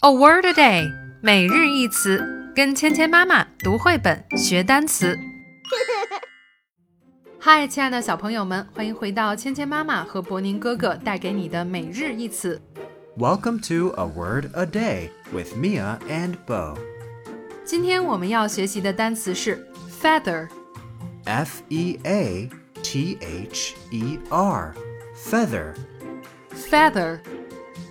A word a day，每日一词，跟芊芊妈妈读绘本学单词。嗨，亲爱的小朋友们，欢迎回到芊芊妈妈和博宁哥哥带给你的每日一词。 Welcome to A Word a Day with Mia and Bo. 今天我们要学习的单词是 feather。 F E A T H E R.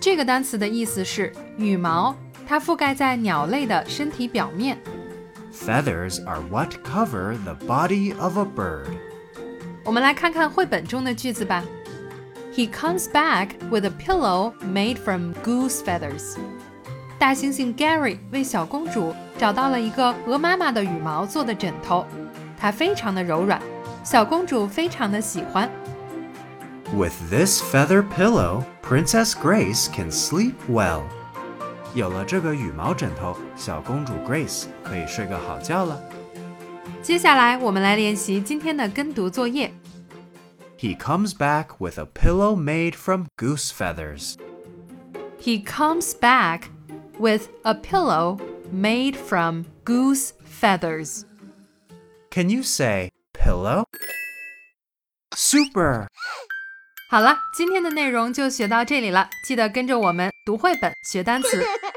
Feather. feather 这个单词的意思是羽毛，它覆盖在鸟类的身体表面。 Feathers are what cover the body of a bird. 我们来看看绘本中的句子吧。He comes back with a pillow made from goose feathers。大猩猩 Gary 为小公主找到了一个鹅妈妈的羽毛做的枕头，它非常的柔软，小公主非常的喜欢。 With this feather pillow, Princess Grace can sleep well. 有了这个羽毛枕头，小公主 Grace 可以睡个好觉了。接下来我们来练习今天的跟读作业。 He comes back with a pillow made from goose feathers. He comes back with a pillow made from goose feathers. Can you say pillow? Super! 好了，今天的内容就学到这里了，记得跟着我们读绘本学单词。